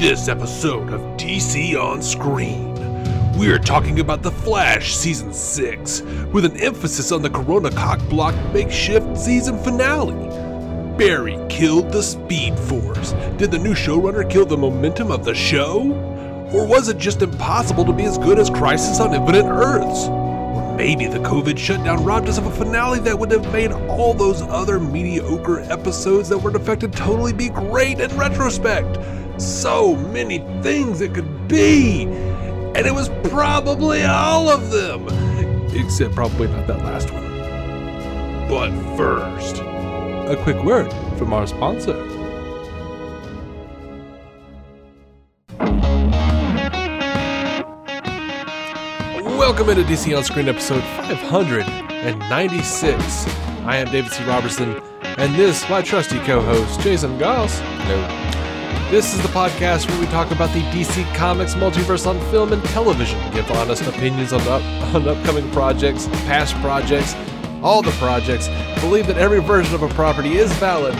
This episode of DC On Screen, we're talking about The Flash Season 6, with an emphasis on the Corona Cockblock makeshift season finale. Barry killed the Speed Force. Did the new showrunner kill the momentum of the show? Or was it just impossible to be as good as Crisis on Infinite Earths? Or maybe the COVID shutdown robbed us of a finale that would have made all those other mediocre episodes that were defected totally be great in retrospect. So many things it could be! And it was probably all of them! Except probably not that last one. But first, a quick word from our sponsor. Welcome into DC On Screen episode 596. I am David C. Robertson, and this, my trusty co host, Jason Goss. Hello. This is the podcast where we talk about the DC Comics multiverse on film and television, give honest opinions on, up, on upcoming projects, past projects, all the projects, believe that every version of a property is valid,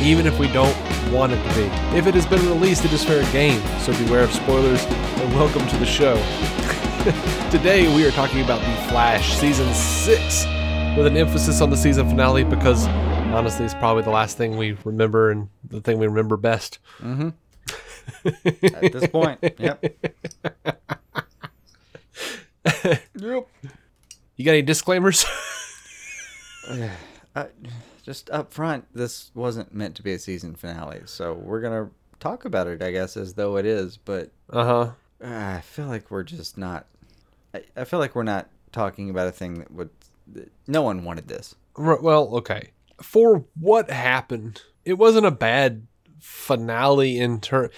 even if we don't want it to be. If it has been released, it is fair game, so beware of spoilers, and welcome to the show. Today we are talking about The Flash Season 6, with an emphasis on the season finale because honestly it's probably the last thing we remember and the thing we remember best. At this point, yep. Yep. You got any disclaimers? Uh, just up front, this wasn't meant to be a season finale, so we're gonna talk about it, I guess, as though it is. But uh huh. uh, I feel like we're just not. I, I feel like we're not talking about a thing that would. That no one wanted this. R- well, okay. For what happened, it wasn't a bad finale in turn.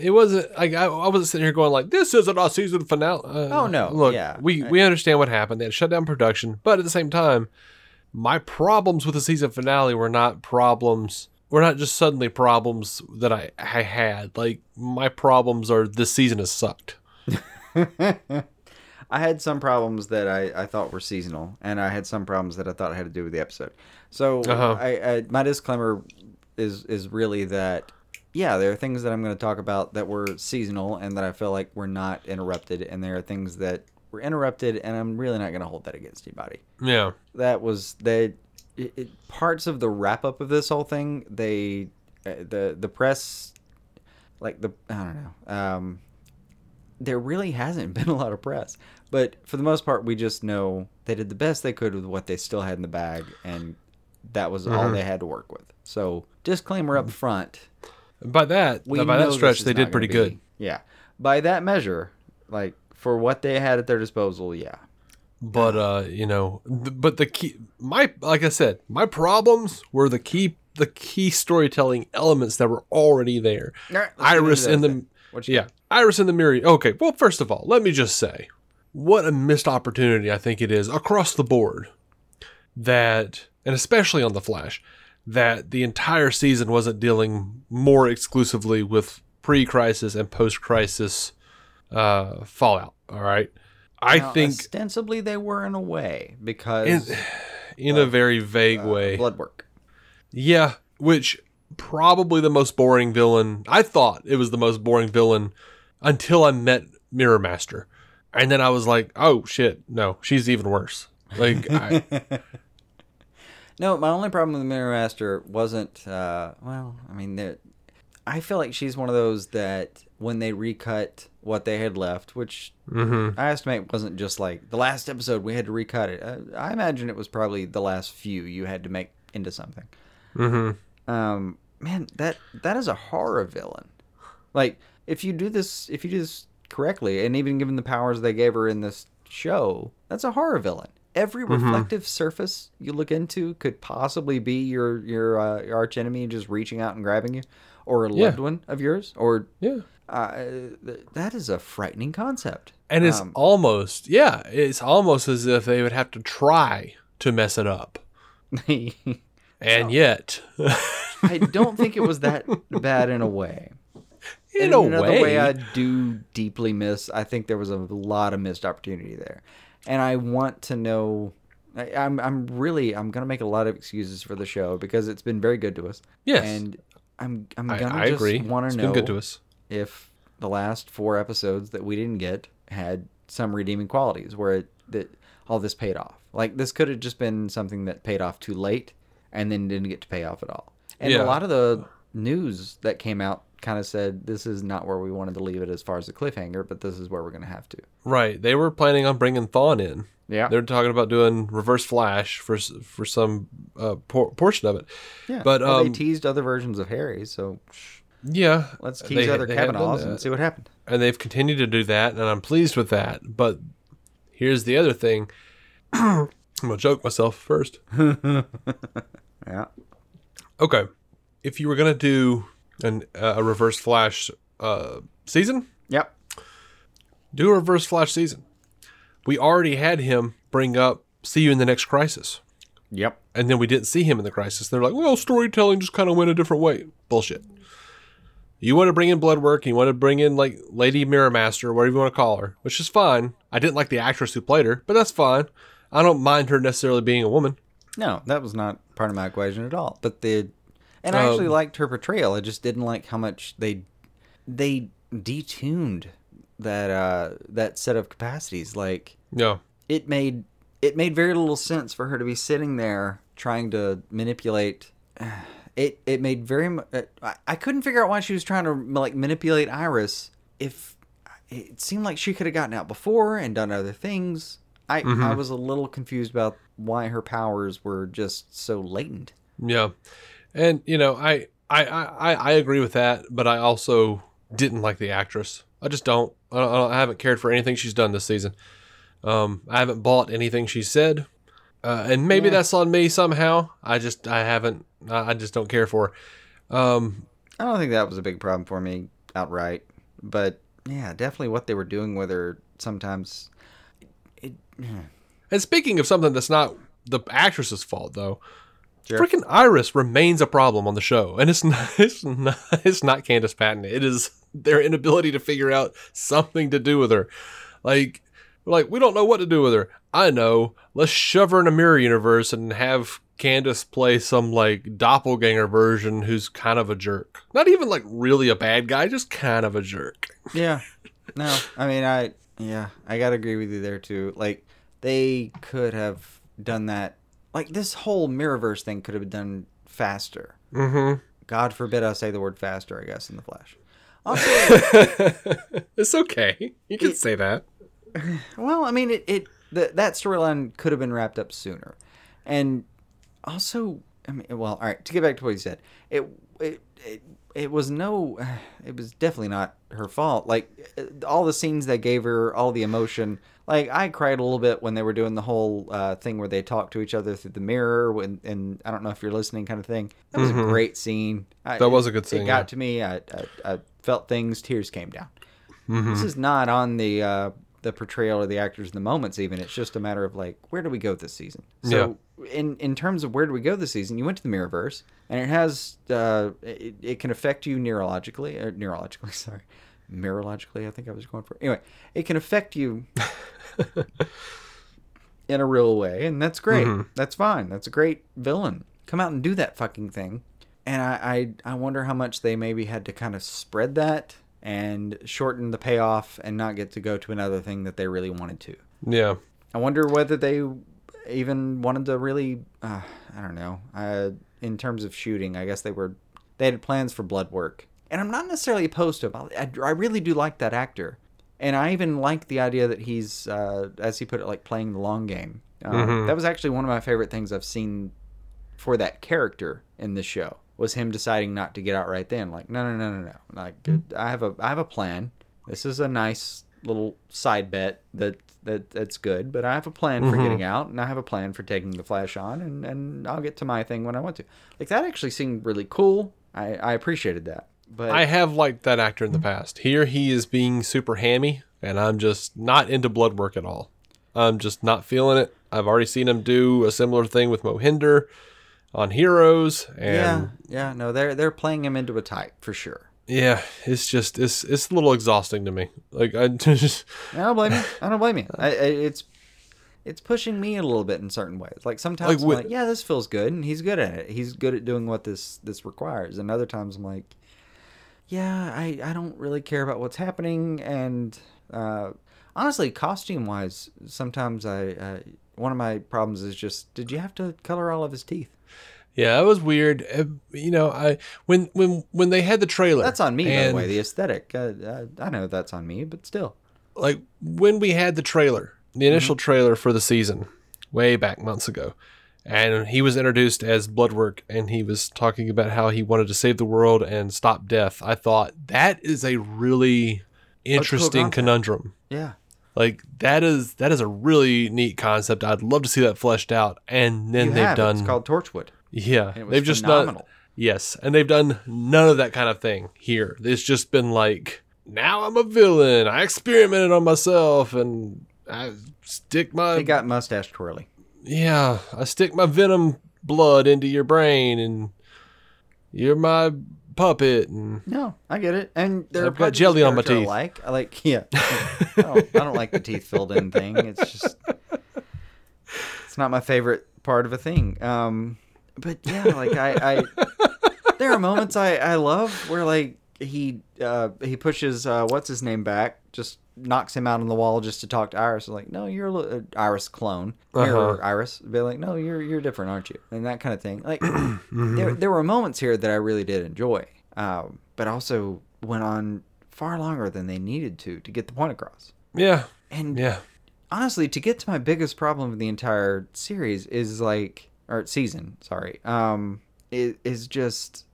It wasn't like I, I wasn't sitting here going like this isn't a season finale. Uh, Oh, no, Look, yeah. we we understand what happened. They had shut down production, but at the same time, my problems with the season finale were not problems. Were not just suddenly problems that I I had. Like my problems are this season has sucked. I had some problems that I, I thought were seasonal, and I had some problems that I thought had to do with the episode. So Uh-huh. I, I my disclaimer is is really that yeah, there are things that I'm going to talk about that were seasonal and that I feel like were not interrupted, and there are things that were interrupted, and I'm really not going to hold that against anybody. Yeah. That was they it, it, parts of the wrap up of this whole thing. They uh, the the press like the I don't know. Um, there really hasn't been a lot of press, but for the most part, we just know they did the best they could with what they still had in the bag, and that was all they had to work with. So disclaimer up front. By that, We by that stretch, they did pretty be- good. Yeah, by that measure, like for what they had at their disposal, yeah. but uh you know th- but the key my like i said my problems were the key the key storytelling elements that were already there right, iris in the then. What you yeah iris in the mirror okay well first of all let me just say what a missed opportunity i think it is across the board that and especially on the flash that the entire season wasn't dealing more exclusively with pre-crisis and post-crisis uh fallout all right i Now, think ostensibly they were in a way because in, in a very vague uh, way. Bloodwork. Yeah, which probably the most boring villain. I thought it was the most boring villain until I met Mirror Master. And then I was like, "Oh shit, no, she's even worse." Like I, No, my only problem with the Mirror Master wasn't. Uh, well, I mean, I feel like she's one of those that when they recut what they had left, which mhm. I estimate wasn't just like the last episode we had to recut it. Uh, I imagine it was probably the last few you had to make into something. Mhm. Um, man, that that is a horror villain. Like if you do this, if you do this correctly, and even given the powers they gave her in this show, that's a horror villain. Every reflective surface you look into could possibly be your your, uh, your arch enemy just reaching out and grabbing you, or a Yeah. loved one of yours, or Yeah. uh, th- that is a frightening concept. And it's Um, almost, yeah, it's almost as if they would have to try to mess it up. And yet, I don't think it was that bad in a way. in And a another way, way I do deeply miss. I think there was a lot of missed opportunity there, and I want to know. I, I'm I'm really I'm gonna make a lot of excuses for the show because it's been very good to us. Yes. and I'm I'm gonna I just agree. want to been know good to us. if the last four episodes that we didn't get had some redeeming qualities where it that all this paid off. Like this could have just been something that paid off too late and then didn't get to pay off at all. And Yeah. a lot of the news that came out kind of said this is not where we wanted to leave it as far as the cliffhanger, but this is where we're going to have to. Right. They were planning on bringing Thawne in. Yeah. They're talking about doing Reverse Flash for for some uh, por- portion of it. Yeah. But well, they um, teased other versions of Harry, so yeah, let's they- tease other they have Cavanaghs and see what happened. and they've continued to do that, and I'm pleased with that. But here's the other thing. I'm gonna joke myself first. Yeah. Okay, if you were gonna do an uh, a Reverse Flash uh, season, Yep. do a Reverse Flash season. We already had him bring up "See you in the next crisis." Yep. and then we didn't see him in the crisis. They're like, well, storytelling just kind of went a different way. Bullshit. You want to bring in Bloodwork, you want to bring in like Lady Mirror Master, whatever you want to call her, which is fine. I didn't like the actress who played her, but that's fine. I don't mind her necessarily being a woman. No, that was not part of my equation at all. But the and I actually Um, liked her portrayal. I just didn't like how much they they detuned that uh that set of capacities. Like Yeah. it made it made very little sense for her to be sitting there trying to manipulate it it made very uh, I, I couldn't figure out why she was trying to like manipulate Iris if it seemed like she could have gotten out before and done other things I I was a little confused about why her powers were just so latent Yeah. And, you know, I, I, I, I agree with that, but I also didn't like the actress. I just don't. I, don't, I haven't cared for anything she's done this season. Um, I haven't bought anything she said. Uh, and maybe Yeah. that's on me somehow. I just, I haven't, I I just don't care for her. Um, I don't think that was a big problem for me outright but yeah definitely what they were doing with her sometimes it, and speaking of something that's not the actress's fault, though, Sure. freaking Iris remains a problem on the show, and it's not, it's not, it's not Candice Patton. It is their inability to figure out something to do with her. Like, like we don't know what to do with her. I know. Let's shove her in a mirror universe and have Candace play some like doppelganger version who's kind of a jerk. Not even like really a bad guy, just kind of a jerk. Yeah. No, I mean, I yeah, I gotta agree with you there too. Like they could have done that. Like this whole Mirrorverse thing could have been done faster. Mm-hmm. God forbid I say the word faster. I guess in the Flash. Also, it's okay. You can say that. well, I mean, it, it the, that storyline could have been wrapped up sooner, and also, I mean, well, all right. To get back to what you said, it it it, it was no, it was definitely not her fault. Like uh, all the scenes they gave her, all the emotion. Like I cried a little bit when they were doing the whole uh, thing where they talk to each other through the mirror, when, and I don't know if you're listening, kind of thing. That was a great scene. I, That was a good scene, It got yeah. to me. I, I I felt things. Tears came down. This is not on the uh, the portrayal or the actors in the moments. Even it's just a matter of like where do we go this season. So in in terms of where do we go this season, you went to the Mirrorverse, and it has uh, it, it can affect you neurologically or neurologically. Sorry, mirologically. I think I was going for anyway. It can affect you in a real way, and that's great. That's fine. That's a great villain. Come out and do that fucking thing. And I, I, I wonder how much they maybe had to kind of spread that and shorten the payoff and not get to go to another thing that they really wanted to. Yeah. I wonder whether they even wanted to really, uh, I don't know, uh, in terms of shooting. I guess they were, they had plans for Bloodwork. And I'm not necessarily opposed to him. I, I really do like that actor. And I even like the idea that he's, uh, as he put it, like playing the long game. Um, That was actually one of my favorite things I've seen for that character in the show was him deciding not to get out right then. Like, no, no, no, no, no. Like, I have a, I have a plan. This is a nice little side bet that that that's good, but I have a plan for getting out, and I have a plan for taking the flash on, and and I'll get to my thing when I want to. Like that actually seemed really cool. I I appreciated that. But I have liked that actor in the past. Here he is being super hammy, and I'm just not into Bloodwork at all. I'm just not feeling it. I've already seen him do a similar thing with Mohinder on Heroes, and yeah, yeah, no, they're they're playing him into a type for sure. yeah, it's just it's it's a little exhausting to me. Like I just I don't blame you. I don't blame you. I, I, it's it's pushing me a little bit in certain ways. Like sometimes Like I'm with- like, yeah, this feels good, and he's good at it. He's good at doing what this this requires. And other times I'm like, yeah, I I don't really care about what's happening. And uh, honestly, costume wise, sometimes I uh, one of my problems is just, did you have to color all of his teeth? yeah, that was weird. Uh, You know, I when when when they had the trailer, That's on me, by the way. The aesthetic. Uh, uh, I know that's on me, but still. like when we had the trailer, the initial Mm-hmm. trailer for the season, way back months ago, and he was introduced as Bloodwork, and he was talking about how he wanted to save the world and stop death. I thought that is a really interesting concept. conundrum. Yeah. Like that is that is a really neat concept. I'd love to see that fleshed out. And then You they've have. done It's called Torchwood. yeah, it was they've just phenomenal. done yes, and they've done none of that kind of thing here. It's just been like now I'm a villain. I experimented on myself and I stick my It got mustache twirly. Yeah, I stick my venom blood into your brain and you're my puppet and No, I get it. And there I've got jelly on my teeth. Like, I like, yeah. I don't, I don't like the teeth filled in thing. It's just, it's not my favorite part of a thing. Um, but yeah, like I, I there are moments I, I love where like he, uh, he pushes, uh, what's his name back, just knocks him out on the wall just to talk to Iris. Like, no, you're a li- uh, Iris clone. Uh-huh. Iris. Be like, no, you're you're different, aren't you? And that kind of thing. Like, there there were moments here that I really did enjoy, um, but also went on far longer than they needed to to get the point across. yeah, And yeah. honestly, to get to my biggest problem with the entire series is like, or season, sorry, um, is, is just,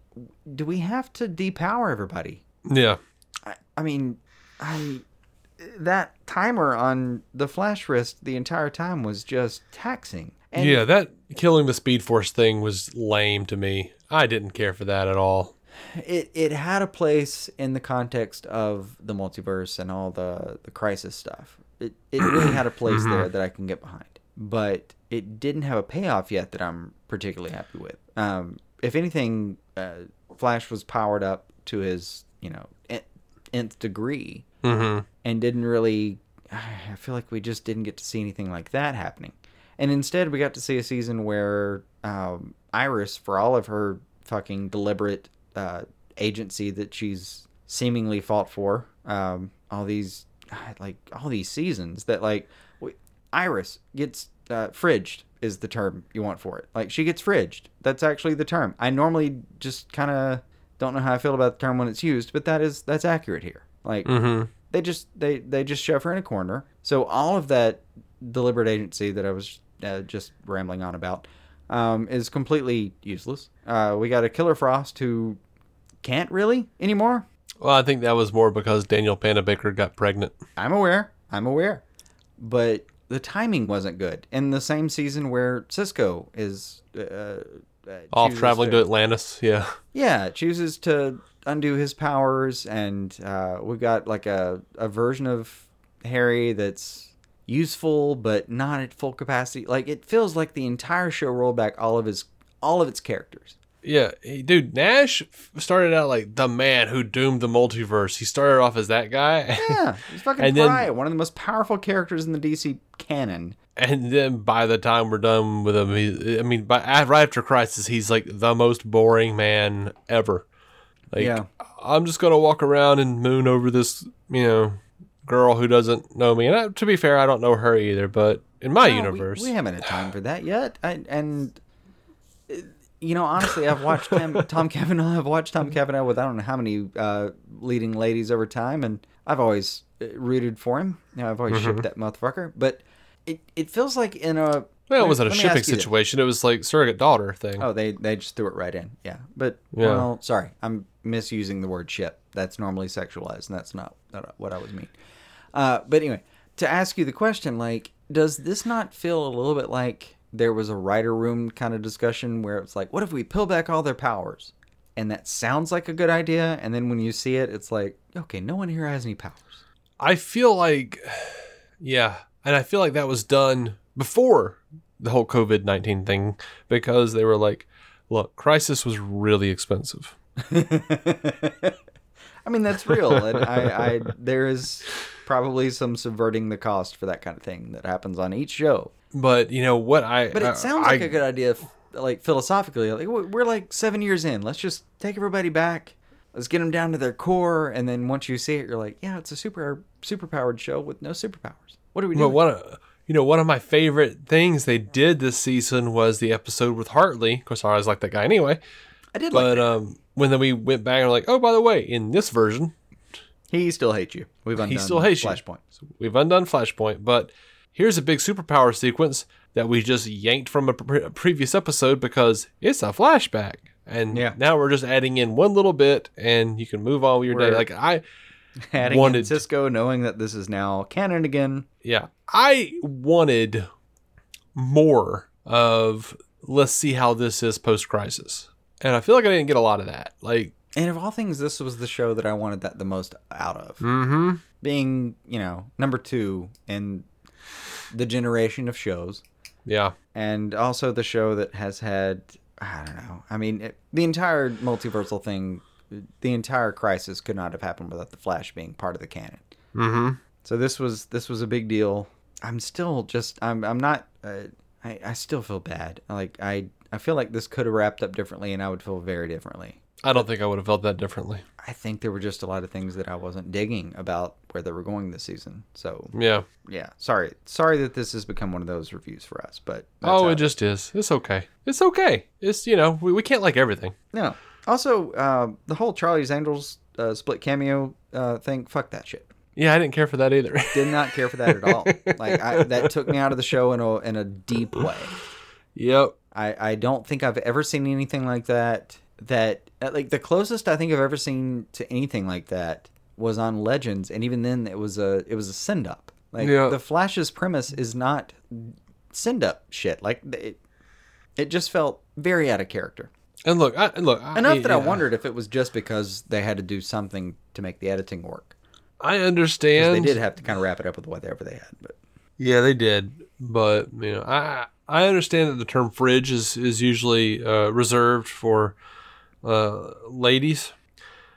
do we have to depower everybody? Yeah. I, I mean, I that timer on the flash wrist the entire time was just taxing. And yeah, that killing the Speed Force thing was lame to me. I didn't care for that at all. it it had a place in the context of the multiverse and all the the crisis stuff. It it really had a place there that I can get behind, but it didn't have a payoff yet that I'm particularly happy with. Um, if anything, uh, Flash was powered up to his you know nth degree, Mm-hmm. and didn't really. I feel like we just didn't get to see anything like that happening, and instead we got to see a season where um, Iris, for all of her fucking deliberate uh, agency that she's seemingly fought for, um, all these like all these seasons that like w- Iris gets uh, fridged is the term you want for it. Like she gets fridged. That's actually the term. I normally just kind of don't know how I feel about the term when it's used, but that is that's accurate here. Like Mm-hmm. they just they they just shove her in a corner. So all of that deliberate agency that I was uh, just rambling on about um, is completely useless. Uh, we got a Killer Frost who can't really anymore. Well, I think that was more because Danielle Panabaker got pregnant. I'm aware. I'm aware. But the timing wasn't good. In the same season where Cisco is uh, uh, Off traveling to Atlantis. Yeah. yeah, chooses to undo his powers, and uh, we've got like a, a version of Harry that's useful but not at full capacity. Like it feels like the entire show rolled back all of his all of its characters. Yeah, he- dude, Nash started out like the man who doomed the multiverse. He started off as that guy. Yeah, he's fucking And Pariah, one of the most powerful characters in the DC canon. And then by the time we're done with him, he, I mean, by, right after Crisis, he's like the most boring man ever. Like, Yeah. I'm just gonna walk around and moon over this, you know, girl who doesn't know me. And I, to be fair, I don't know her either. But in my No, universe, we, haven't had time for that yet. I, and you know, honestly, I've watched Tom, Tom Cavanagh. I've watched Tom Cavanagh with I don't know how many uh, leading ladies over time, and I've always uh, rooted for him. You know, I've always shipped that motherfucker. But it, it feels like in a well, it wasn't a shipping situation. It was like surrogate daughter thing. Oh, they they just threw it right in. Yeah, but Yeah. well, sorry, I'm misusing the word ship. That's normally sexualized, and that's not, not what I was mean. Uh, but anyway, to ask you the question, like, does this not feel a little bit like there was a writer room kind of discussion where it's like, what if we peel back all their powers? and that sounds like a good idea, and then when you see it, it's like, okay, no one here has any powers. I feel like, yeah, and I feel like that was done before the whole COVID nineteen thing because they were like, look, Crisis was really expensive. I mean, that's real, and I, I there is probably some subverting the cost for that kind of thing that happens on each show. But you know what I? But it sounds like I- a good idea, like philosophically. Like we're like seven years in. Let's just take everybody back. Let's get them down to their core, and then once you see it, you're like, yeah, it's a super super powered show with no superpowers. What are we doing? one, of- you know, one of my favorite things they did this season was the episode with Hartley. Of course, I always like that guy anyway. I did like But that. um, when then we went back and were like, oh, by the way, in this version, he still hates you. We've undone he still hates you. Flashpoint. So we've undone Flashpoint, but here's a big superpower sequence that we just yanked from a, pre- previous episode because it's a flashback. And Yeah. now we're just adding in one little bit, and you can move on with your day. We're- Like I, Adding in Wanted- Cisco, knowing that this is now canon again. yeah, I wanted more of let's see how this is post crisis, and I feel like I didn't get a lot of that. Like, And of all things, this was the show that I wanted that the most out of. mm-hmm. Being, you know, number two in the generation of shows. yeah, and also the show that has had I don't know. I mean, it, the entire multiversal thing, the entire crisis could not have happened without the Flash being part of the canon. mm-hmm. So this was this was a big deal. I'm still just I'm I'm not uh, I I still feel bad. Like I I feel like this could have wrapped up differently, and I would feel very differently. I don't think I would have felt that differently. I think there were just a lot of things that I wasn't digging about where they were going this season. So Yeah. yeah, sorry, sorry that this has become one of those reviews for us. But that's oh, how- it just is. It's okay. It's okay. It's you know we, we can't like everything. No. Also, uh, the whole Charlie's Angels uh, split cameo uh, thing, fuck that shit. Yeah, I didn't care for that either. Did not care for that at all. like I, that took me out of the show in a in a deep way. yep. I I don't think I've ever seen anything like that. That uh, like the closest I think I've ever seen to anything like that was on Legends, and even then it was a it was a send up. Like Yeah. the Flash's premise is not send up shit. Like it, it just felt very out of character. And look, I, look. I, Enough that I wondered if it was just because they had to do something to make the editing work. I understand. they did have to kind of wrap it up with whatever they had. But Yeah, they did. But you know, I I understand that the term fridge is is usually uh, reserved for uh, ladies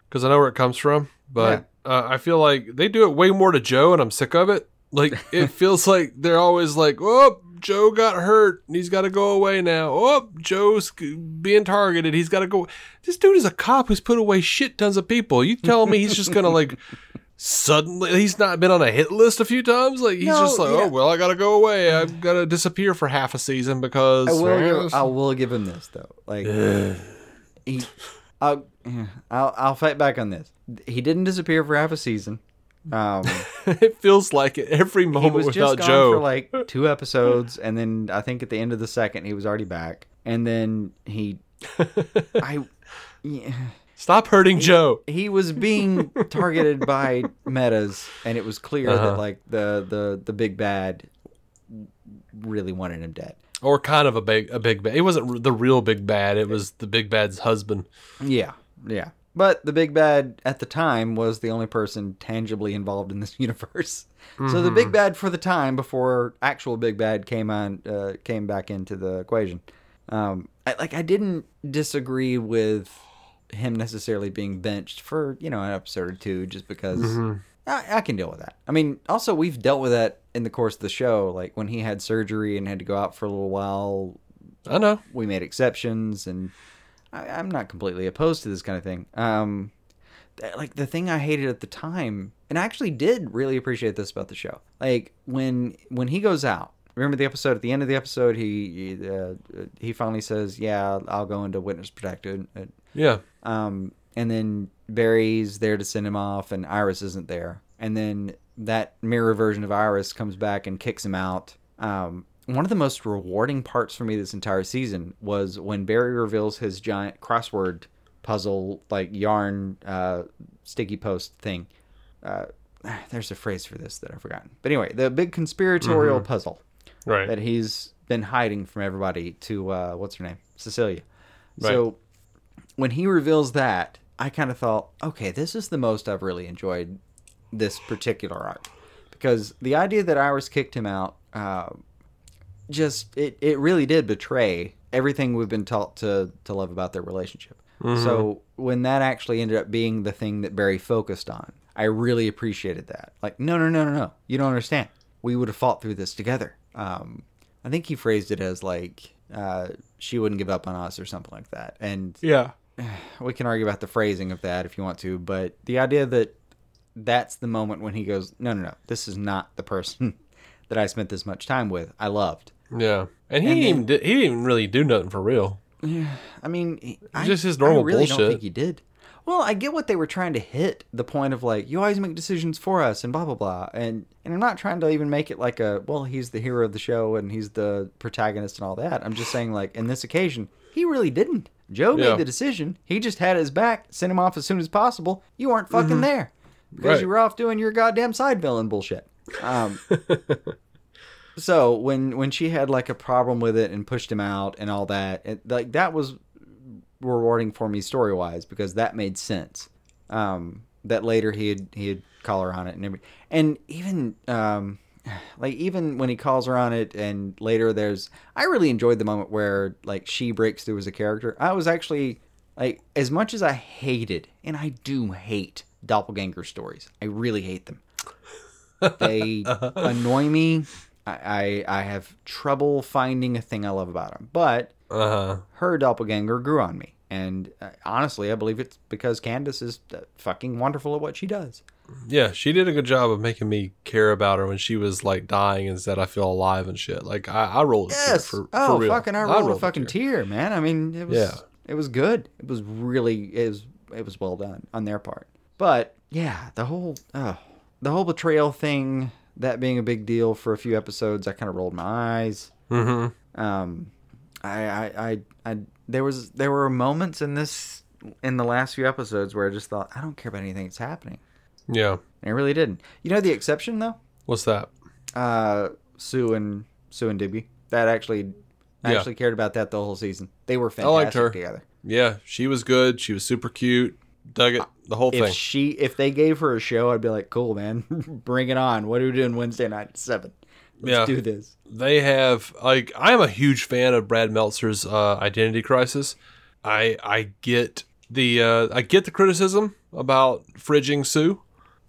because I know where it comes from. But uh, I feel like they do it way more to Joe, and I'm sick of it. Like it feels like they're always like, "Oh, Joe got hurt. and He's got to go away now. Oh, Joe's being targeted. He's got to go." This dude is a cop who's put away shit tons of people. You telling me he's just gonna like suddenly he's not been on a hit list a few times like he's No, just like yeah. oh well i gotta go away i've gotta disappear for half a season because I will, give, I will give him this though. Like he, I'll, I'll, I'll fight back on this. He didn't disappear for half a season. Um, it feels like it every he moment was without just gone joe for like two episodes, and then I think at the end of the second he was already back. And then he, I, yeah, stop hurting joe he was being targeted by metas, and it was clear Uh-huh. that like the the the big bad really wanted him dead. Or kind of a big a big bad it wasn't the real big bad it was the big bad's husband Yeah, yeah. But the big bad at the time was the only person tangibly involved in this universe. So the big bad for the time before actual big bad came on uh, came back into the equation. Um, I, like I didn't disagree with him necessarily being benched for you know an episode or two just because I, I can deal with that. I mean, also we've dealt with that in the course of the show, like when he had surgery and had to go out for a little while. I know. We made exceptions and I, i'm not completely opposed to this kind of thing. Um th- like the thing i hated at the time and i actually did really appreciate this about the show. Like when when he goes out remember the episode at the end of the episode he he, uh, he finally says yeah i'll go into witness protected. Uh, yeah. Um, and then Barry's there to send him off, and Iris isn't there. And then that mirror version of Iris comes back and kicks him out. Um, one of the most rewarding parts for me this entire season was when Barry reveals his giant crossword puzzle, like yarn uh, sticky post thing. Uh, there's a phrase for this that I've forgotten. But anyway, the big conspiratorial puzzle right that he's been hiding from everybody to uh, what's her name, Cecilia. So when he reveals that, I kind of thought, okay, this is the most I've really enjoyed this particular arc because the idea that Iris kicked him out, uh, just it, it really did betray everything we've been taught to to love about their relationship. So when that actually ended up being the thing that Barry focused on, I really appreciated that. Like, no, no, no, no, no, you don't understand. We would have fought through this together. Um, I think he phrased it as like uh, she wouldn't give up on us or something like that. And Yeah. we can argue about the phrasing of that if you want to, but the idea that that's the moment when he goes, no, no, no, this is not the person that I spent this much time with. I loved. Yeah. And he And didn't even did, he didn't really do nothing for real. I mean, he- I, just his normal I really don't bullshit. think he did. Well, I get what they were trying to hit the point of like you always make decisions for us and blah blah blah, and and I'm not trying to even make it like a well he's the hero of the show and he's the protagonist and all that. I'm just saying like in this occasion he really didn't. Joe Yeah. made the decision. He just had his back, sent him off as soon as possible. You weren't fucking there because Mm-hmm. Right. you were off doing your goddamn side villain bullshit. Um, so when when she had like a problem with it and pushed him out and all that, it, like that was rewarding for me story wise because that made sense. Um, that later he'd he'd call her on it and every, and even um, like even when he calls her on it and later there's I really enjoyed the moment where like she breaks through as a character. I was actually like as much as I hated and I do hate doppelganger stories. I really hate them. They annoy me. I, I I have trouble finding a thing I love about them. But Uh huh. her doppelganger grew on me. And uh, honestly, I believe it's because Candice is uh, fucking wonderful at what she does. Yeah, she did a good job of making me care about her when she was like dying and said I feel alive and shit. Like I, I rolled a tear Yes. for, oh, for real. fucking! I rolled a the fucking tear, man. I mean, it was. Yeah. It was good. It was really. It was. It was well done on their part. But yeah, the whole. Oh, the whole betrayal thing. That being a big deal for a few episodes, I kind of rolled my eyes. Mm-hmm. Um, I, I, I, I, there was, there were moments in this, in the last few episodes where I just thought, I don't care about anything that's happening. Yeah. And I really didn't. You know the exception though? What's that? Uh, Sue and Sue and Dibny. That actually, I Yeah. actually cared about that the whole season. They were I liked her. together. Yeah, she was good. She was super cute. Dug it. The whole If thing. she, if they gave her a show, I'd be like, cool, man, bring it on. What are we doing Wednesday night at seven? Let's Yeah. do this. they have like I am a huge fan of Brad Meltzer's uh, Identity Crisis. I I get the uh, I get the criticism about fridging Sue,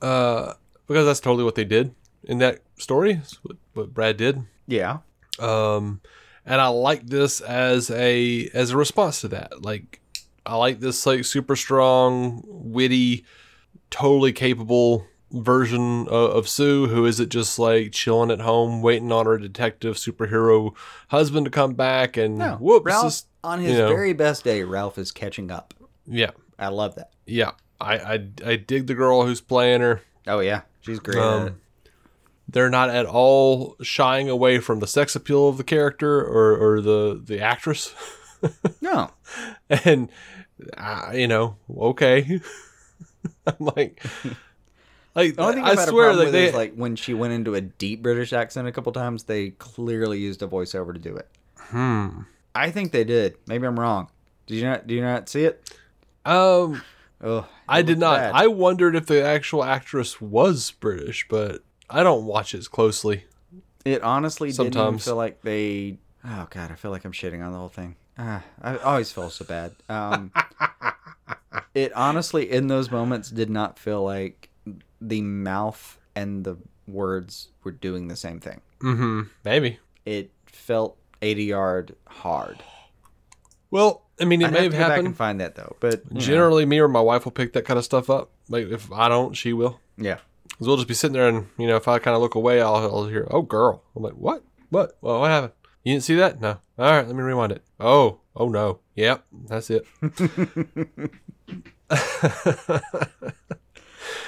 uh, because that's totally what they did in that story. What, what Brad did. Yeah. um, and I like this as a as a response to that. Like, I like this like super strong, witty, totally capable version of, of Sue, who isn't just like chilling at home waiting on her detective superhero husband to come back and No. whoops, Ralph, this- on his you know. very best day, Ralph is catching up. yeah, I love that. yeah. I, I I dig the girl who's playing her. Oh yeah, she's great. Um, they're not at all shying away from the sex appeal of the character or, or the the actress. No, and uh, you know, okay. I'm like, like the only thing I I've swear, like they, is like when she went into a deep British accent a couple times, they clearly used a voiceover to do it. hmm. I think they did. Maybe I'm wrong. Did you not? Do you not see it? Um, Oh, I did not. I wondered if the actual actress was British, but I don't watch it as closely. It honestly Sometimes. feel like they. Oh god, I feel like I'm shitting on the whole thing. Ah, I always feel so bad. Um, it honestly, in those moments, did not feel like the mouth and the words were doing the same thing. Mm-hmm. Maybe. It felt 80 yard hard. Well, I mean, it I'd may have have to go back happened. and find that though. But you know, Generally, me or my wife will pick that kind of stuff up. Like if I don't, she will. yeah. Because we'll just be sitting there, and you know, if I kind of look away, I'll, I'll hear, "Oh, girl." I'm like, "What? What? Well, what happened? You didn't see that? No. All right, let me rewind it. Oh, oh no. Yep, that's it.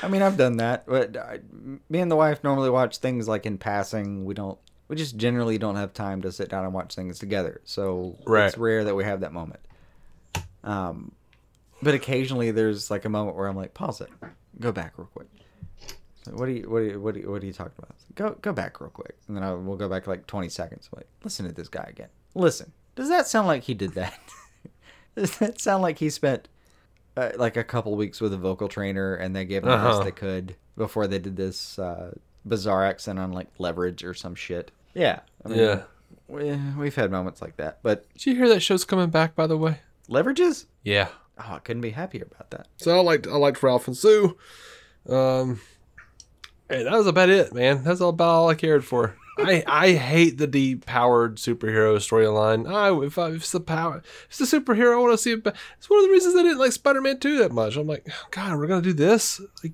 I mean, I've done that, but I, me and the wife normally watch things like in passing. We don't. We just generally don't have time to sit down and watch things together. So Right. it's rare that we have that moment. Um, but occasionally there's like a moment where I'm like, pause it, go back real quick. What do you what do you, what do you, what are you talking about? Go go back real quick, and then I, we'll go back like 20 seconds. Like, listen to this guy again. Listen, does that sound like he did that? Does that sound like he spent uh, like a couple weeks with a vocal trainer and they gave him the Uh-huh. best they could before they did this uh, bizarre accent on like leverage or some shit? Yeah. I mean, Yeah. We, we've had moments like that. But Did you hear that show's coming back? By the way. leverages? Yeah. Oh, I couldn't be happier about that. So I liked I liked Ralph and Sue. Um, and that was about it, man. That's about all I cared for. I I hate the deep powered superhero storyline. I if, I, if it's the power, if it's the superhero, I want to see it. ba- It's one of the reasons I didn't like Spider Man two that much. I'm like, oh, God, we're gonna do this. Like,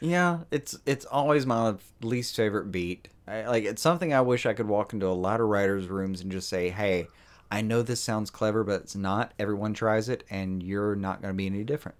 Yeah, it's it's always my least favorite beat. I, like it's something I wish I could walk into a lot of writers' rooms and just say, "Hey, I know this sounds clever, but it's not. Everyone tries it, and you're not going to be any different.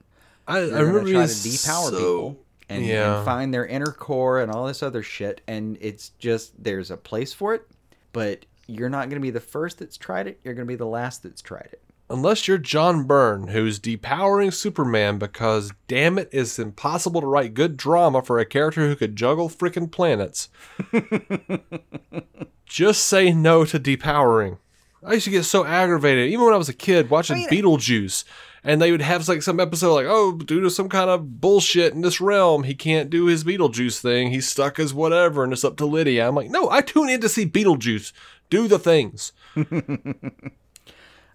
I, I remember try to depower so- people and, yeah. and find their inner core and all this other shit, and it's just there's a place for it, but you're not going to be the first that's tried it. You're going to be the last that's tried it. Unless you're John Byrne, who's depowering Superman because, damn it, it's impossible to write good drama for a character who could juggle freaking planets. Just say no to depowering. I used to get so aggravated, even when I was a kid, watching mean- Beetlejuice. And they would have like some episode like, oh, due to some kind of bullshit in this realm, he can't do his Beetlejuice thing. He's stuck as whatever, and it's up to Lydia. I'm like, no, I tune in to see Beetlejuice. Do the things.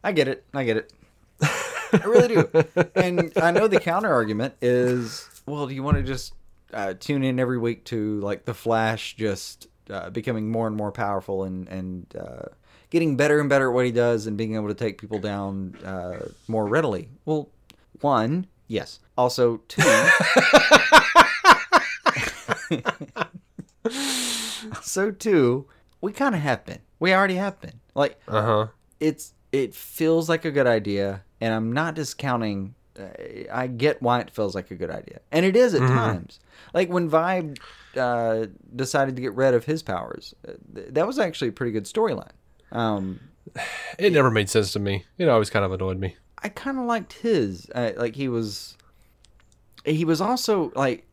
I get it. I get it. I really do. And I know the counter argument is, well, do you want to just uh, tune in every week to like the Flash just uh, becoming more and more powerful and and uh, getting better and better at what he does and being able to take people down uh, more readily? Well, one, yes. Also, two. so two, we kind of have been. We already have been. Like Uh huh. it's it feels like a good idea and i'm not discounting uh, i get why it feels like a good idea and it is at times like when vibe uh, decided to get rid of his powers uh, th- that was actually a pretty good storyline um, It never made sense to me. It always kind of annoyed me. i kind of liked his uh, like he was he was also like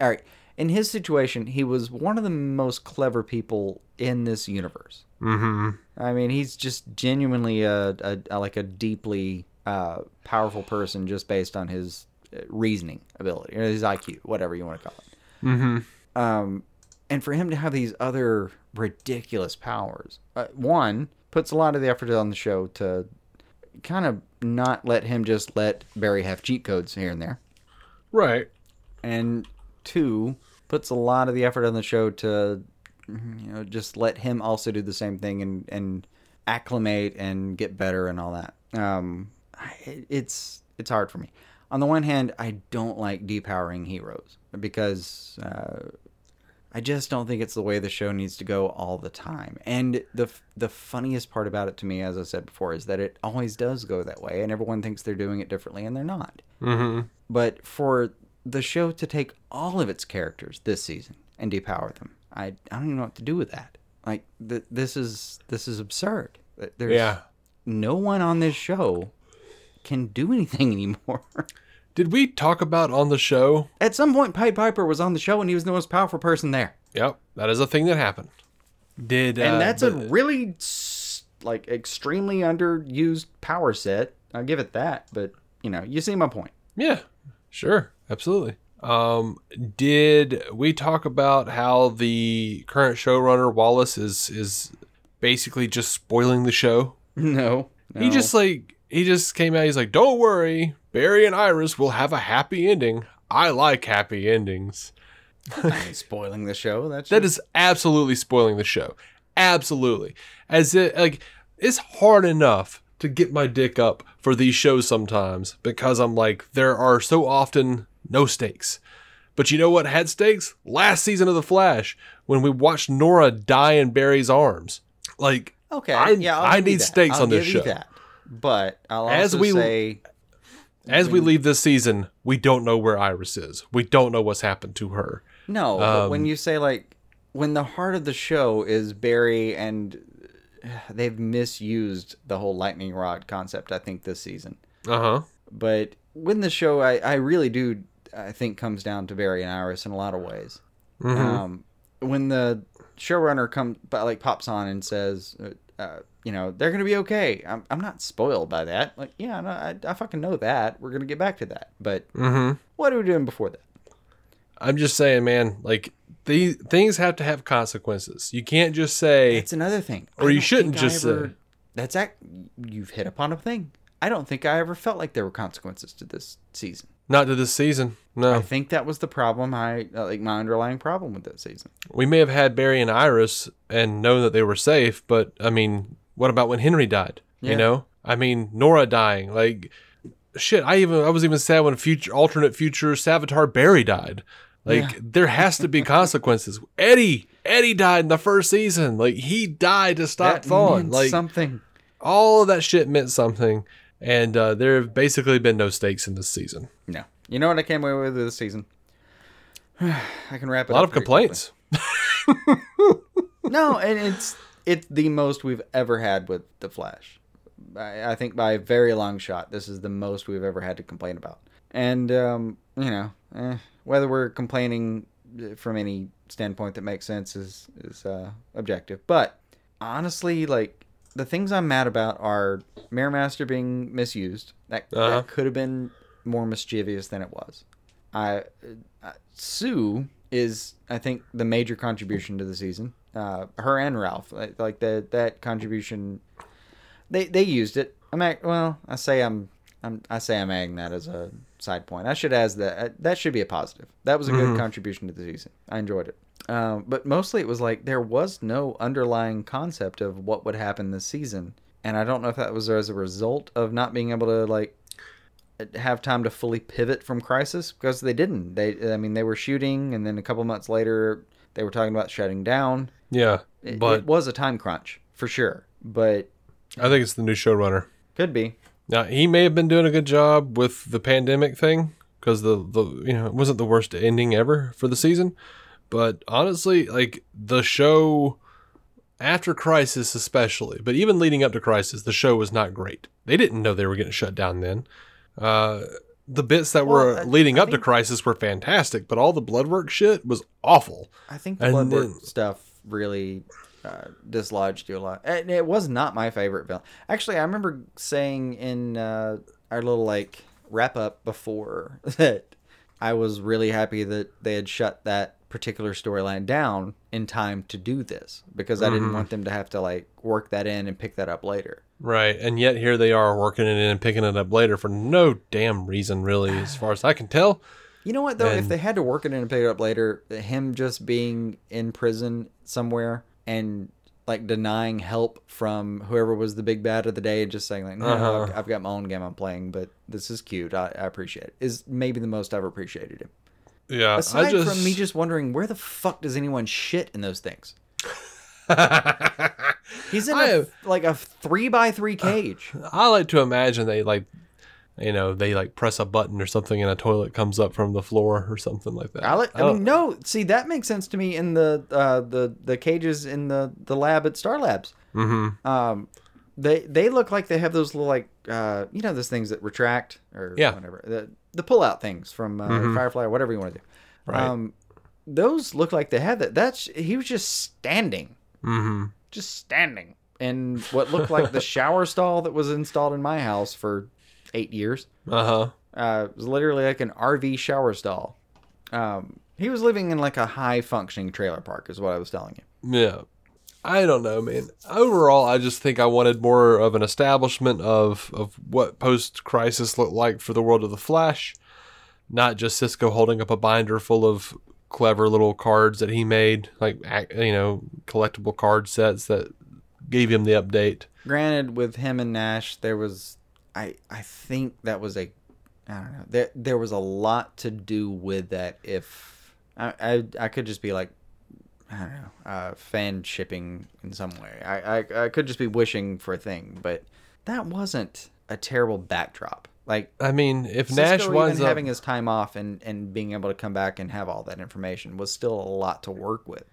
all right in his situation he was one of the most clever people in this universe Mm-hmm. I mean, he's just genuinely a, a, a like a deeply uh, powerful person just based on his uh, reasoning ability or his IQ, whatever you want to call it. Mm-hmm. Um, and for him to have these other ridiculous powers, uh, one puts a lot of the effort on the show to kind of not let him just let Barry have cheat codes here and there, Right. and two puts a lot of the effort on the show to you know just let him also do the same thing and and acclimate and get better and all that. Um it's it's hard for me. On the one hand i don't like depowering heroes because uh I just don't think it's the way the show needs to go all the time. And the the funniest part about it to me, as I said before, is that it always does go that way, and everyone thinks they're doing it differently, and they're not. Mm-hmm. But for the show to take all of its characters this season and depower them, I, I don't even know what to do with that. Like th- this is this is absurd. There's Yeah. no one on this show can do anything anymore. Did we talk about on the show? At some point, Pied Piper was on the show and he was the most powerful person there, Yep, that is a thing that happened. Did and uh, that's a really like extremely underused power set. I'll give it that, but you know, you see my point. yeah, sure, absolutely. Um, did we talk about how the current showrunner Wallace is is basically just spoiling the show? No, He just like he just came out. He's like, "Don't worry, Barry and Iris will have a happy ending. I like happy endings." spoiling the show. That's That is absolutely spoiling the show. Absolutely. As it like it's hard enough to get my dick up for these shows sometimes because I'm like there are so often no stakes. But you know what had stakes? Last season of The Flash when we watched Nora die in Barry's arms. Like Okay. I- yeah, I'll I need stakes I'll on this show. that. But I'll also As we- say, as we leave this season, we don't know where Iris is. We don't know what's happened to her. no. but Um, when you say like, when the heart of the show is Barry and uh, they've misused the whole lightning rod concept, I think this season. Uh-huh. But when the show, I, I really do, I think comes down to Barry and Iris in a lot of ways. Mm-hmm. Um, when the showrunner comes, like pops on and says, uh, you know, they're gonna be okay. I'm, I'm not spoiled by that. Like, yeah, no, I, I fucking know that. We're gonna get back to that. But Mm-hmm. what are we doing before that? I'm just saying, man. Like these things have to have consequences. You can't just say It's another thing. Or you shouldn't just ever- say. That's act. You've hit upon a thing. I don't think I ever felt like there were consequences to this season. Not to this season. No. I think that was the problem. I uh, like my underlying problem with that season. we may have had Barry and Iris and known that they were safe, but I mean, what about when Henry died? Yeah. You know, I mean, Nora dying, like shit. I even I was even sad when future alternate future Savitar Barry died. Like Yeah. there has to be consequences. Eddie Eddie died in the first season. Like he died to stop that Thawne. Like something. all of that shit meant something. And uh, there have basically been no stakes in this season. No. You know what I came away with this season? I can wrap it A lot of complaints. No, and it's it's the most we've ever had with the Flash. I, I think by a very long shot, this is the most we've ever had to complain about. And um, you know, eh, whether we're complaining uh, from any standpoint that makes sense is is uh, objective. But honestly, like the things I'm mad about are Mirror Master being misused. That, Uh-huh. that could have been more mischievous than it was. I uh, Sue is, I think, the major contribution to the season. Uh, her and Ralph, like, like that that contribution, they they used it. I'm act, well, I say I'm. I'm, I say I'm adding that as a side point. I should add that. uh, That should be a positive. That was a good contribution to the season. I enjoyed it. Um, but mostly it was like there was no underlying concept of what would happen this season, and I don't know if that was as a result of not being able to like have time to fully pivot from Crisis because they didn't. They, I mean, they were shooting, and then a couple months later they were talking about shutting down. Yeah, It, but it was a time crunch for sure, but I think it's the new showrunner. could be. Now he may have been doing a good job with the pandemic thing because the the you know it wasn't the worst ending ever for the season, but honestly, like the show after Crisis especially, but even leading up to Crisis, the show was not great. They didn't know they were getting shut down then. Uh, the bits that Well, were I- leading I up to Crisis were fantastic, but all the Bloodwork shit was awful. I think the Bloodwork stuff really uh, dislodged you a lot. And it was not my favorite villain. Actually, I remember saying in uh, our little like wrap up before that I was really happy that they had shut that particular storyline down in time to do this because I didn't want them to have to like work that in and pick that up later. Right, and yet here they are working it in and picking it up later for no damn reason, really, as far as I can tell. You know what though? if they had to work it in and pick it up later, him just being in prison somewhere and like denying help from whoever was the big bad of the day and just saying like, no, Uh-huh. I've, I've got my own game I'm playing, but this is cute. I, I appreciate it. Is maybe the most I've appreciated him. Yeah, Aside I just from me just wondering where the fuck does anyone shit in those things? He's in I a, like a three by three cage. I like to imagine they like, you know, they like press a button or something and a toilet comes up from the floor or something like that. I, like, I don't- mean, no. See, that makes sense to me in the uh, the the cages in the the lab at Star Labs. Mm-hmm. Um, they they look like they have those little like uh, you know those things that retract or Yeah. whatever the the pull out things from uh, Firefly or whatever you want to do. Right. Um, those look like they had that. That's he was just standing, Mhm. just standing in what looked like the shower stall that was installed in my house for eight years. Uh-huh. Uh, it was literally like an RV shower stall. Um, he was living in like a high functioning trailer park, is what I was telling you. Yeah. I don't know, man. Overall, I just think I wanted more of an establishment of of what post crisis looked like for the world of the Flash, not just Cisco holding up a binder full of clever little cards that he made, like you know, collectible card sets that gave him the update. Granted, with him and Nash, there was, I I think that was a, I don't know, there there was a lot to do with that. If I I, I could just be like, I don't know, uh, fan shipping in some way. I, I I could just be wishing for a thing, but that wasn't a terrible backdrop. Like I mean, if Cisco Nash winds up, having his time off and, and being able to come back and have all that information was still a lot to work with.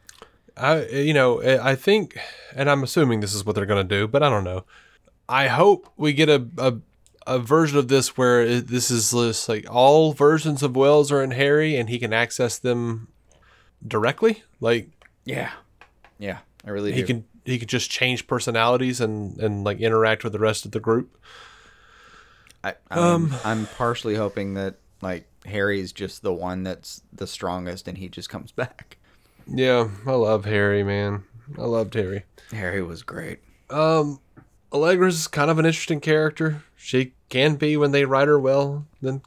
I you know I think, and I'm assuming this is what they're gonna do, but I don't know. I hope we get a a, a version of this where it, this is just like all versions of Wells are in Harry, and he can access them directly. Like Yeah, yeah, I really he do. can he could just change personalities and and like interact with the rest of the group. I, I'm, I'm partially hoping that like Harry's just the one that's the strongest, and he just comes back. Yeah, I love Harry, man. I loved Harry. Harry was great. Um, Allegra's kind of an interesting character. She can be when they write her well. Then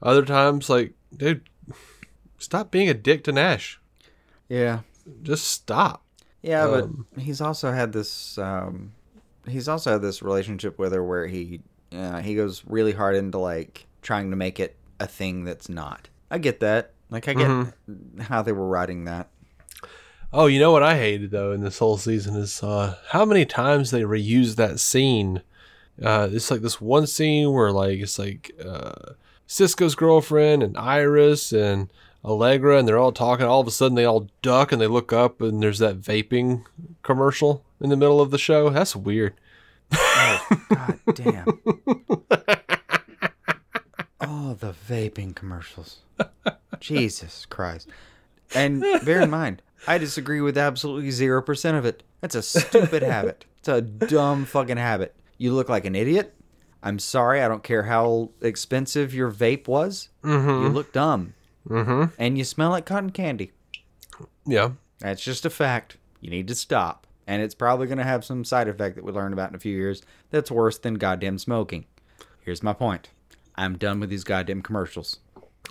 other times, like, dude, stop being a dick to Nash. Yeah, Just stop. yeah, Um, but he's also had this. Um, he's also had this relationship with her where he uh, he goes really hard into like trying to make it a thing that's not. I get that. Like I get how they were writing that. Oh, you know what I hated though in this whole season is uh, how many times they reuse that scene. Uh, it's like this one scene where like it's like uh, Cisco's girlfriend and Iris and Allegra, and they're all talking. All of a sudden, they all duck and they look up, and there's that vaping commercial in the middle of the show. That's weird. God damn. oh, the vaping commercials. Jesus Christ. And bear in mind, I disagree with absolutely 0% of it. That's a stupid habit. It's a dumb fucking habit. You look like an idiot. I'm sorry. I don't care how expensive your vape was. You mm-hmm. look dumb. Mm-hmm. And you smell like cotton candy. Yeah, That's just a fact. You need to stop. And it's probably going to have some side effect that we learn about in a few years that's worse than goddamn smoking. Here's my point I'm done with these goddamn commercials.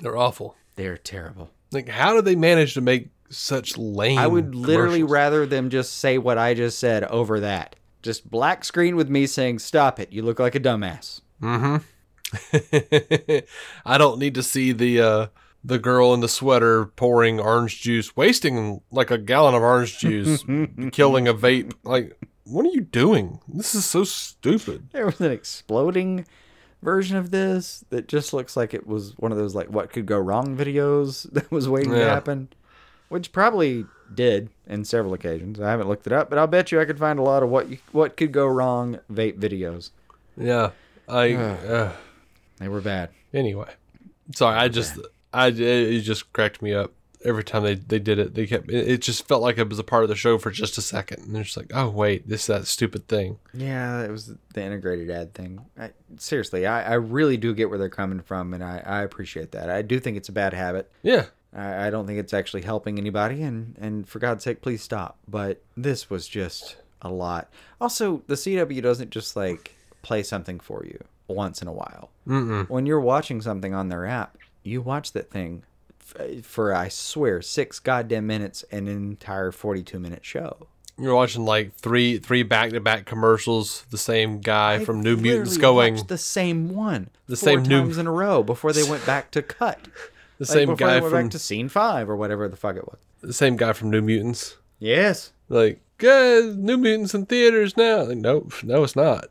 they're awful. They're terrible. Like, how do they manage to make such lame? I would literally rather them just say what I just said over that. Just black screen with me saying, Stop it. You look like a dumbass. Mm-hmm. I don't need to see the uh, the girl in the sweater pouring orange juice, wasting like a gallon of orange juice, killing a vape. Like, what are you doing? This is so stupid. There was an exploding version of this that just looks like it was one of those, like, what could go wrong videos that was waiting to happen, which probably did in several occasions. I haven't looked it up, but I'll bet you I could find a lot of what you, what could go wrong vape videos. Yeah, I. Uh, They were bad. anyway, sorry. I just, I it, just cracked me up every time they they did it. They kept it, it just felt like it was a part of the show for just a second, and they're just like, oh wait, this is that stupid thing. Yeah, it was the integrated ad thing. I, seriously, I, I really do get where they're coming from, and I, I appreciate that. I do think it's a bad habit. Yeah, I, I don't think it's actually helping anybody, and, and for God's sake, please stop. But this was just a lot. Also, the CW doesn't just like play something for you once in a while. Mm-mm. When you're watching something on their app, you watch that thing f- for, I swear, six goddamn minutes, an entire 42 minute show. You're watching like three three back to back commercials. The same guy from New Mutants going. the same one, The same New- times in a row before they went back to cut. The Like, same guy they went from back to scene five or whatever the fuck it was. the same guy from New Mutants. Yes, Like, guys, New Mutants in theaters now. Like, nope, no, it's not.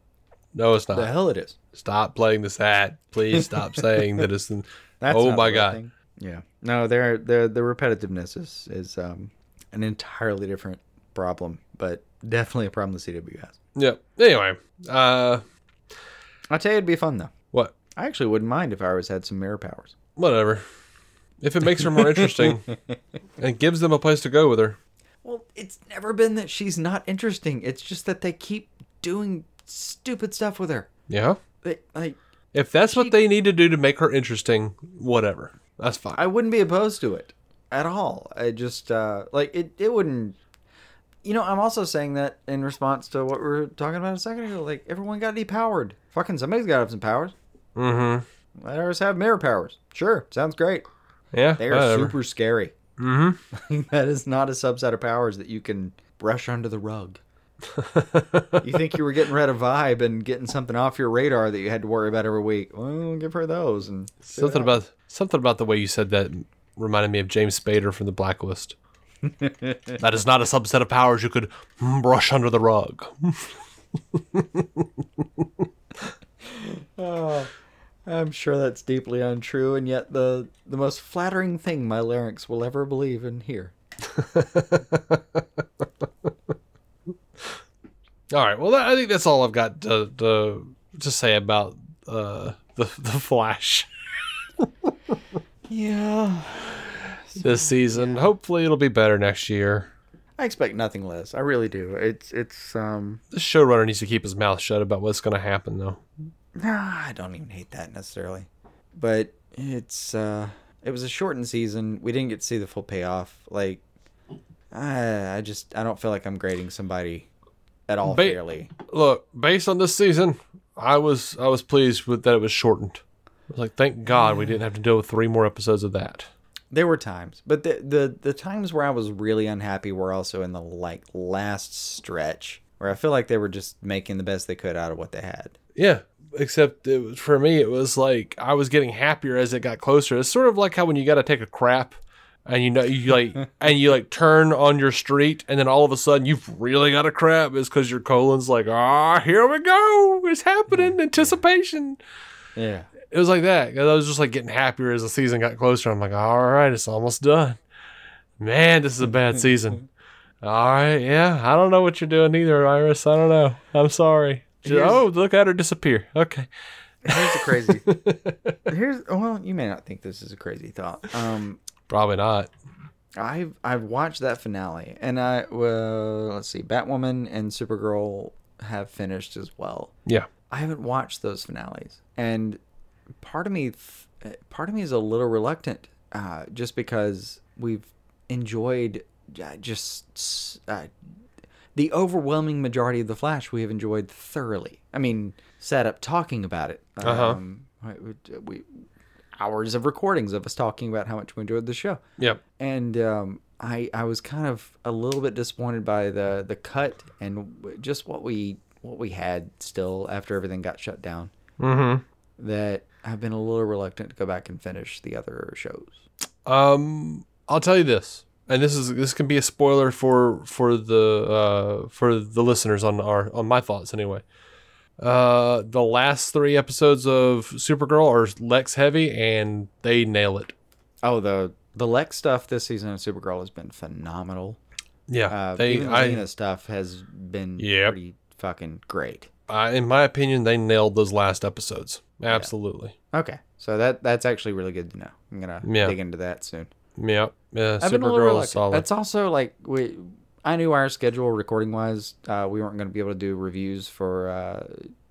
No, it's not. the hell it is. Stop playing this ad. Please stop saying that it's. In, That's oh my god. thing. Yeah. No, they're, they're, the repetitiveness is is um, an entirely different problem, but definitely a problem the CW has. Yep. Anyway, uh, I'll tell you, it'd be fun though. what? I actually wouldn't mind if Iris had some mirror powers. Whatever. If it makes her more interesting and gives them a place to go with her. Well, it's never been that she's not interesting. It's just that they keep doing stupid stuff with her. Yeah. They, like, If that's what they need to do to make her interesting, whatever. That's fine. I wouldn't be opposed to it at all. I just uh, like it. It wouldn't. You know, I'm also saying that in response to what we were talking about a second ago. Like everyone got depowered. Fucking somebody's got to have some powers. mm-hmm. Let us have mirror powers. Sure, sounds great. Yeah. They are whatever. super scary. Mm-hmm. that is not a subset of powers that you can brush under the rug. You think you were getting rid of vibe and getting something off your radar that you had to worry about every week? Well, give her those and Something about something about the way you said that reminded me of James Spader from The Blacklist. that is not a subset of powers you could brush under the rug. Oh, I'm sure that's deeply untrue, and yet the the most flattering thing my larynx will ever believe and hear. All right. Well, that, I think that's all I've got to to, to say about uh, the the Flash Yeah, this season. Hopefully, it'll be better next year. I expect nothing less. I really do. It's it's um. The showrunner needs to keep his mouth shut about what's going to happen, though. Nah, I don't even hate that necessarily, but it's uh. It was a shortened season. We didn't get to see the full payoff. Like, I I just I don't feel like I'm grading somebody at all Ba- fairly. Look, based on this season, I was I was pleased with that it was shortened. I was like, thank God we didn't have to deal with three more episodes of that. There were times, but the the the times where I was really unhappy were also in the like last stretch where I feel like they were just making the best they could out of what they had. Yeah, except it was, for me, it was like I was getting happier as it got closer. It's sort of like how when you got to take a crap, and you know you like and you like turn on your street, and then all of a sudden you've really got a crap. Is because your colon's like, ah, here we go, it's happening, anticipation. Yeah. It was like that I was just like getting happier as the season got closer. I'm like, all right, it's almost done. Man, this is a bad season. All right, yeah, I don't know what you're doing either, Iris. I don't know. I'm sorry. Just- oh, look at her disappear. Okay. Here's the crazy. Here's well, you may not think this is a crazy thought. Um, Probably not. I've I've watched that finale, and I well, let's see, Batwoman and Supergirl have finished as well. Yeah. I haven't watched those finales, and part of me, part of me is a little reluctant, uh, just because we've enjoyed uh, just uh, the overwhelming majority of the Flash. We have enjoyed thoroughly. I mean, sat up talking about it. Uh-huh. Um, we, we hours of recordings of us talking about how much we enjoyed the show Yep. and um, I I was kind of a little bit disappointed by the the cut and just what we what we had still after everything got shut down. Mm-hmm. That I've been a little reluctant to go back and finish the other shows. Um, I'll tell you this, and this is this can be a spoiler for for the uh for the listeners on our on my thoughts anyway. Uh, the last three episodes of Supergirl are Lex heavy, and they nail it. Oh, the the Lex stuff this season of Supergirl has been phenomenal. Yeah, Uh, they. even the I, stuff has been Yep. pretty fucking great. I, in my opinion, they nailed those last episodes. Absolutely. Okay, so that that's actually really good to know. I'm gonna Yeah. dig into that soon. Yeah. I've been a little Supergirl is solid. That's also like we. I knew our schedule recording wise, uh, we weren't going to be able to do reviews for uh,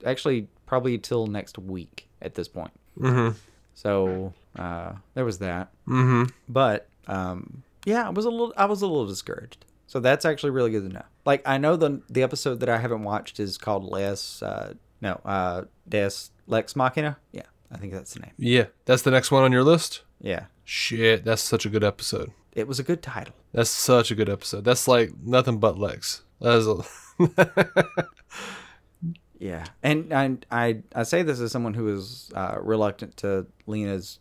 actually probably till next week at this point. mm-hmm. So uh, there was that. Mm-hmm. But um, yeah, I was a little I was a little discouraged. So that's actually really good to know. Like I know the the episode that I haven't watched is called Les uh, no uh, Deus Lex Machina. Yeah, I think that's the name. Yeah, that's the next one on your list. Yeah, Shit, that's such a good episode. It was a good title. That's such a good episode. That's like nothing but Lex. That is a, Yeah, and I I, I say this as someone who is uh, reluctant to Lena's,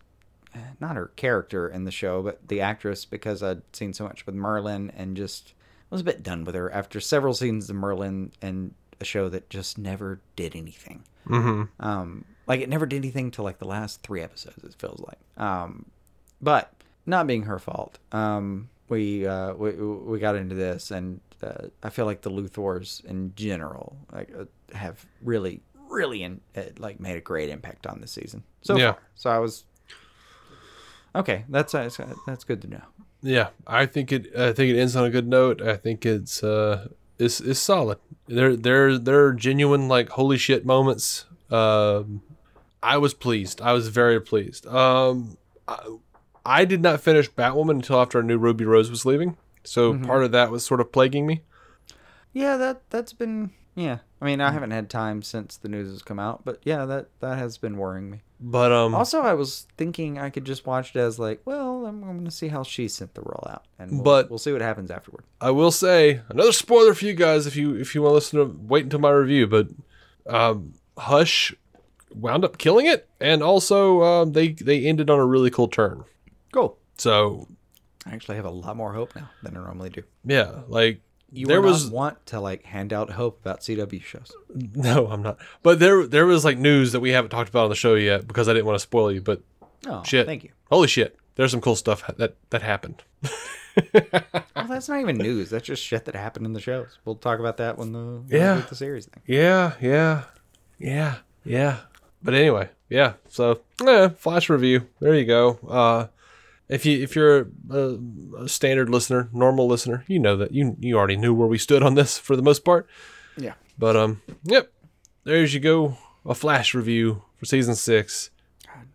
eh, not her character in the show, but the actress because I'd seen so much with Merlin and just was a bit done with her after several scenes of Merlin and a show that just never did anything. mm-hmm. Um, like it never did anything till like the last three episodes. It feels like. Um, but not being her fault. Um, we uh, we we got into this, and uh, I feel like the Luthors in general like uh, have really really in, uh, like made a great impact on this season. So Yeah. far. So I was okay. That's uh, that's good to know. Yeah, I think it. I think it ends on a good note. I think it's uh, it's, it's solid. There, there, there are genuine like holy shit moments. Um, I was pleased. I was very pleased. Um, I, I did not finish Batwoman until after I knew Ruby Rose was leaving. So part of that was sort of plaguing me. Yeah, that that's been yeah. I mean, I haven't had time since the news has come out, but yeah, that that has been worrying me. But um, Also, I was thinking I could just watch it as like, well, I'm, I'm going to see how she sent the roll out, and we'll, But- we'll see what happens afterward. I will say another spoiler for you guys if you if you want to listen to wait until my review. But um, Hush wound up killing it, and also um, they they ended on a really cool turn. Cool. So I actually have a lot more hope now than I normally do. yeah, like You there was want to like hand out hope about CW shows. no, I'm not. But there there was like news that we haven't talked about on the show yet because I didn't want to spoil you. But Oh, shit, Thank you. Holy shit, there's some cool stuff that that happened. Well, that's not even news. That's just shit that happened in the shows. We'll talk about that when the Yeah. get the series thing. Yeah, yeah, yeah, yeah. But anyway, yeah. So, yeah, flash review. There you go. Uh, if you if you're a, a standard listener, normal listener, you know that you you already knew where we stood on this for the most part. Yeah. But um, yep, there's you go, a flash review for season six.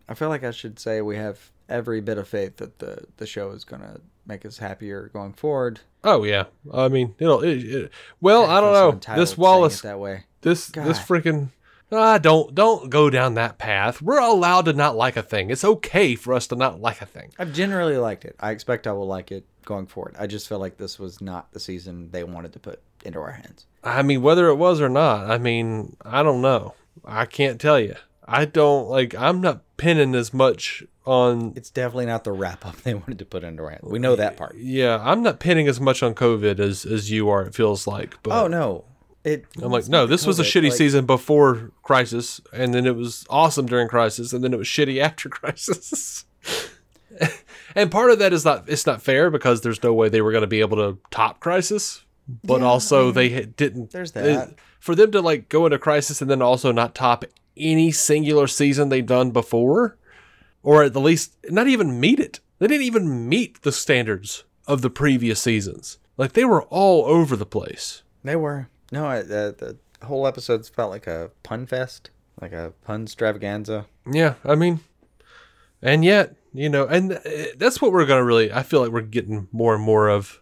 I feel like I should say we have every bit of faith that the the show is gonna make us happier going forward. Oh yeah, I mean it'll. It, it, well, I don't know. This Wallace, that way. this this God. freaking. Ah, don't don't go down that path. We're allowed to not like a thing. It's okay for us to not like a thing. I've generally liked it. I expect I will like it going forward. I just feel like this was not the season they wanted to put into our hands. I mean, whether it was or not, I mean, I don't know. I can't tell you. I don't like. I'm not pinning as much on. It's definitely not the wrap up they wanted to put into our hands. We know that part. Yeah, I'm not pinning as much on COVID as as you are. It feels like. But Oh no. It I'm like, no, this was a shitty season before Crisis, and then it was awesome during Crisis, and then it was shitty after Crisis. and part of that is not it's not fair because there's no way they were going to be able to top Crisis, but Yeah, also they didn't. there's that. for them to like go into Crisis and then also not top any singular season they've done before, or at the least not even meet it. They didn't even meet the standards of the previous seasons. Like they were all over the place. They were. No, I, the, the whole episode's felt like a pun fest, like a pun extravaganza. Yeah, I mean, and yet, you know, and uh, that's what we're gonna really. I feel like we're getting more and more of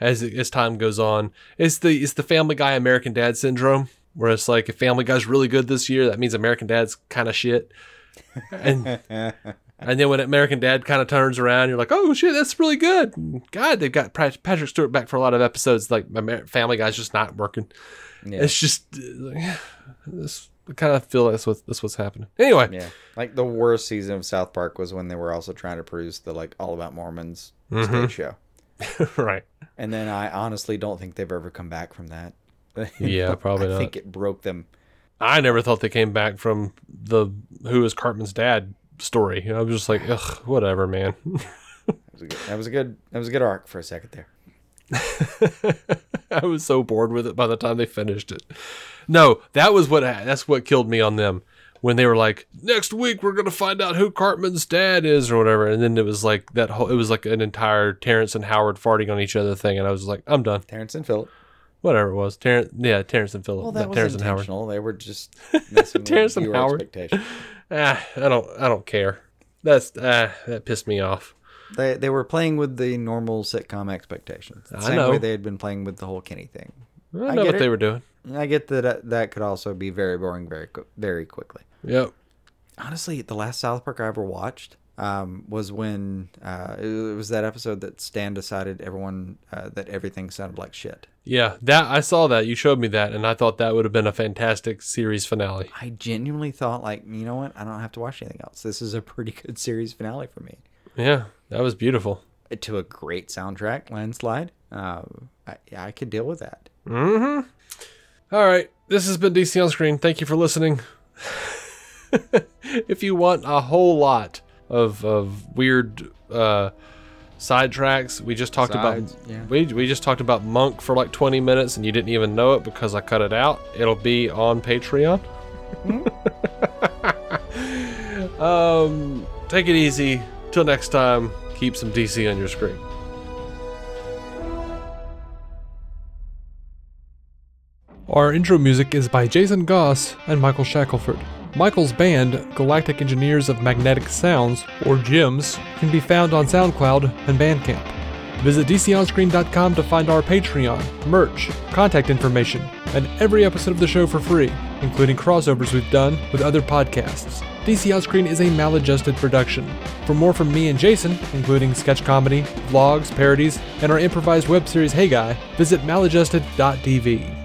as as time goes on. It's the it's the Family Guy American Dad syndrome, where it's like if Family Guy's really good this year, that means American Dad's kind of shit. And and then when American Dad kind of turns around, you're like, oh shit, that's really good. God, they've got Patrick Stewart back for a lot of episodes. Like Family Guy's just not working. Yeah. It's just uh, this. I kind of feel that's what that's what's happening. Anyway, Yeah, like the worst season of South Park was when they were also trying to produce the like All About Mormons stage show, right. and then I honestly don't think they've ever come back from that. Yeah, probably I not. think it broke them. I never thought they came back from the who is Cartman's dad story. I was just like, ugh, whatever, man. That was a good. That was a good. That was a good arc for a second there. I was so bored with it by the time they finished it. No, that was what that's what killed me on them when they were like, next week we're gonna find out who Cartman's dad is or whatever, and then it was like that whole it was like an entire Terrence and Howard farting on each other thing, and I was like, I'm done. Terrence and Philip. Whatever it was, Terrence, yeah, Terrence and Philip, Well, that was Terrence and Howard. intentional. They were just messing Terrence with and Howard. expectations. Ah, I don't, I don't care. That's ah, that pissed me off. They they were playing with the normal sitcom expectations. The I same know. way they had been playing with the whole Kenny thing. I I know what they were doing. I get that uh, that could also be very boring very very quickly. Yep. Honestly, the last South Park I ever watched um, was when uh, it was that episode that Stan decided everyone uh, that everything sounded like shit. Yeah, that I saw that. You showed me that, and I thought that would have been a fantastic series finale. I genuinely thought like, you know what? I don't have to watch anything else. This is a pretty good series finale for me. Yeah, that was beautiful. To a great soundtrack, landslide. Uh, I, I could deal with that. All right, this has been DC on Screen. Thank you for listening. if you want a whole lot of of weird uh, sidetracks, we just talked Sides, about yeah. we we just talked about Monk for like 20 minutes, and you didn't even know it because I cut it out. It'll be on Patreon. um, take it easy. Till next time, keep some DC on your screen. Our intro music is by Jason Goss and Michael Shackelford. Michael's band, Galactic Engineers of Magnetic Sounds, or GEMS, can be found on SoundCloud and Bandcamp. Visit DCOnScreen.com to find our Patreon, merch, contact information, and every episode of the show for free, including crossovers we've done with other podcasts. DC On Screen is a maladjusted production. For more from me and Jason, including sketch comedy, vlogs, parodies, and our improvised web series Hey Guy, visit maladjusted.tv.